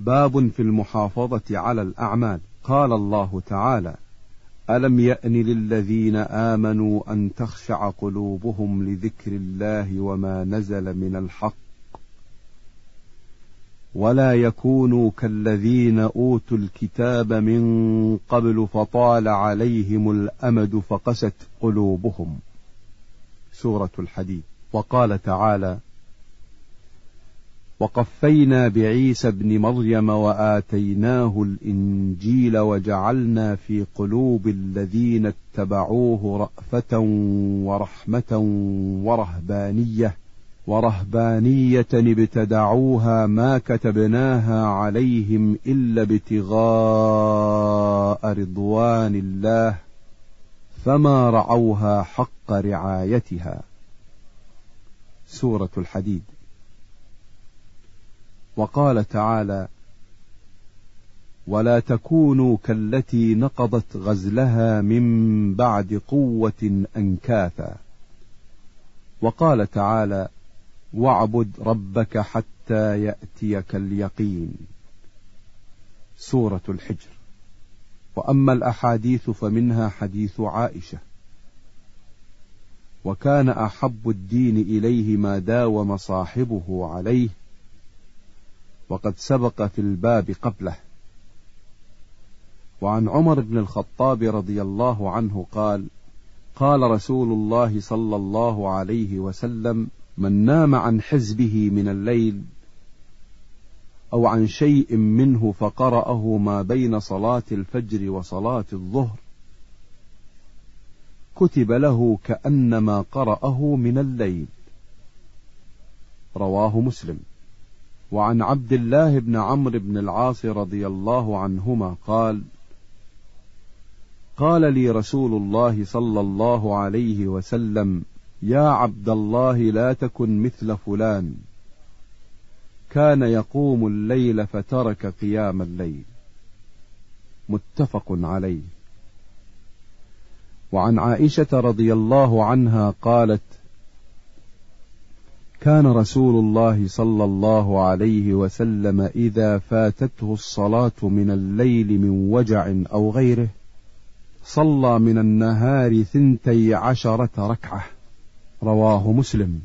باب في المحافظة على الأعمال. قال الله تعالى ألم يأن للذين آمنوا أن تخشع قلوبهم لذكر الله وما نزل من الحق؟ ولا يكونوا كالذين أوتوا الكتاب من قبل فطال عليهم الأمد فقست قلوبهم. سورة الحديد. وقال تعالى وقفينا بعيسى ابن مريم وآتيناه الإنجيل وجعلنا في قلوب الذين اتبعوه رأفة ورحمة ورهبانية ورهبانية ابتدعوها ما كتبناها عليهم إلا ابتغاء رضوان الله فما رعوها حق رعايتها. سورة الحديد. وقال تعالى ولا تكونوا كالتي نقضت غزلها من بعد قوة أنكاثا. وقال تعالى واعبد ربك حتى يأتيك اليقين. سورة الحجر. وأما الأحاديث فمنها حديث عائشة وكان أحب الدين إليه ما داوم صاحبه عليه وقد سبق في الباب قبله. وعن عمر بن الخطاب رضي الله عنه قال قال رسول الله صلى الله عليه وسلم من نام عن حزبه من الليل أو عن شيء منه فقرأه ما بين صلاة الفجر وصلاة الظهر كتب له كأنما قرأه من الليل. رواه مسلم. وعن عبد الله بن عمرو بن العاص رضي الله عنهما قال قال لي رسول الله صلى الله عليه وسلم يا عبد الله لا تكن مثل فلان. كان يقوم الليل فترك قيام الليل. متفق عليه. وعن عائشة رضي الله عنها قالت كان رسول الله صلى الله عليه وسلم إذا فاتته الصلاة من الليل من وجع أو غيره صلى من النهار ثنتي عشرة ركعة. رواه مسلم.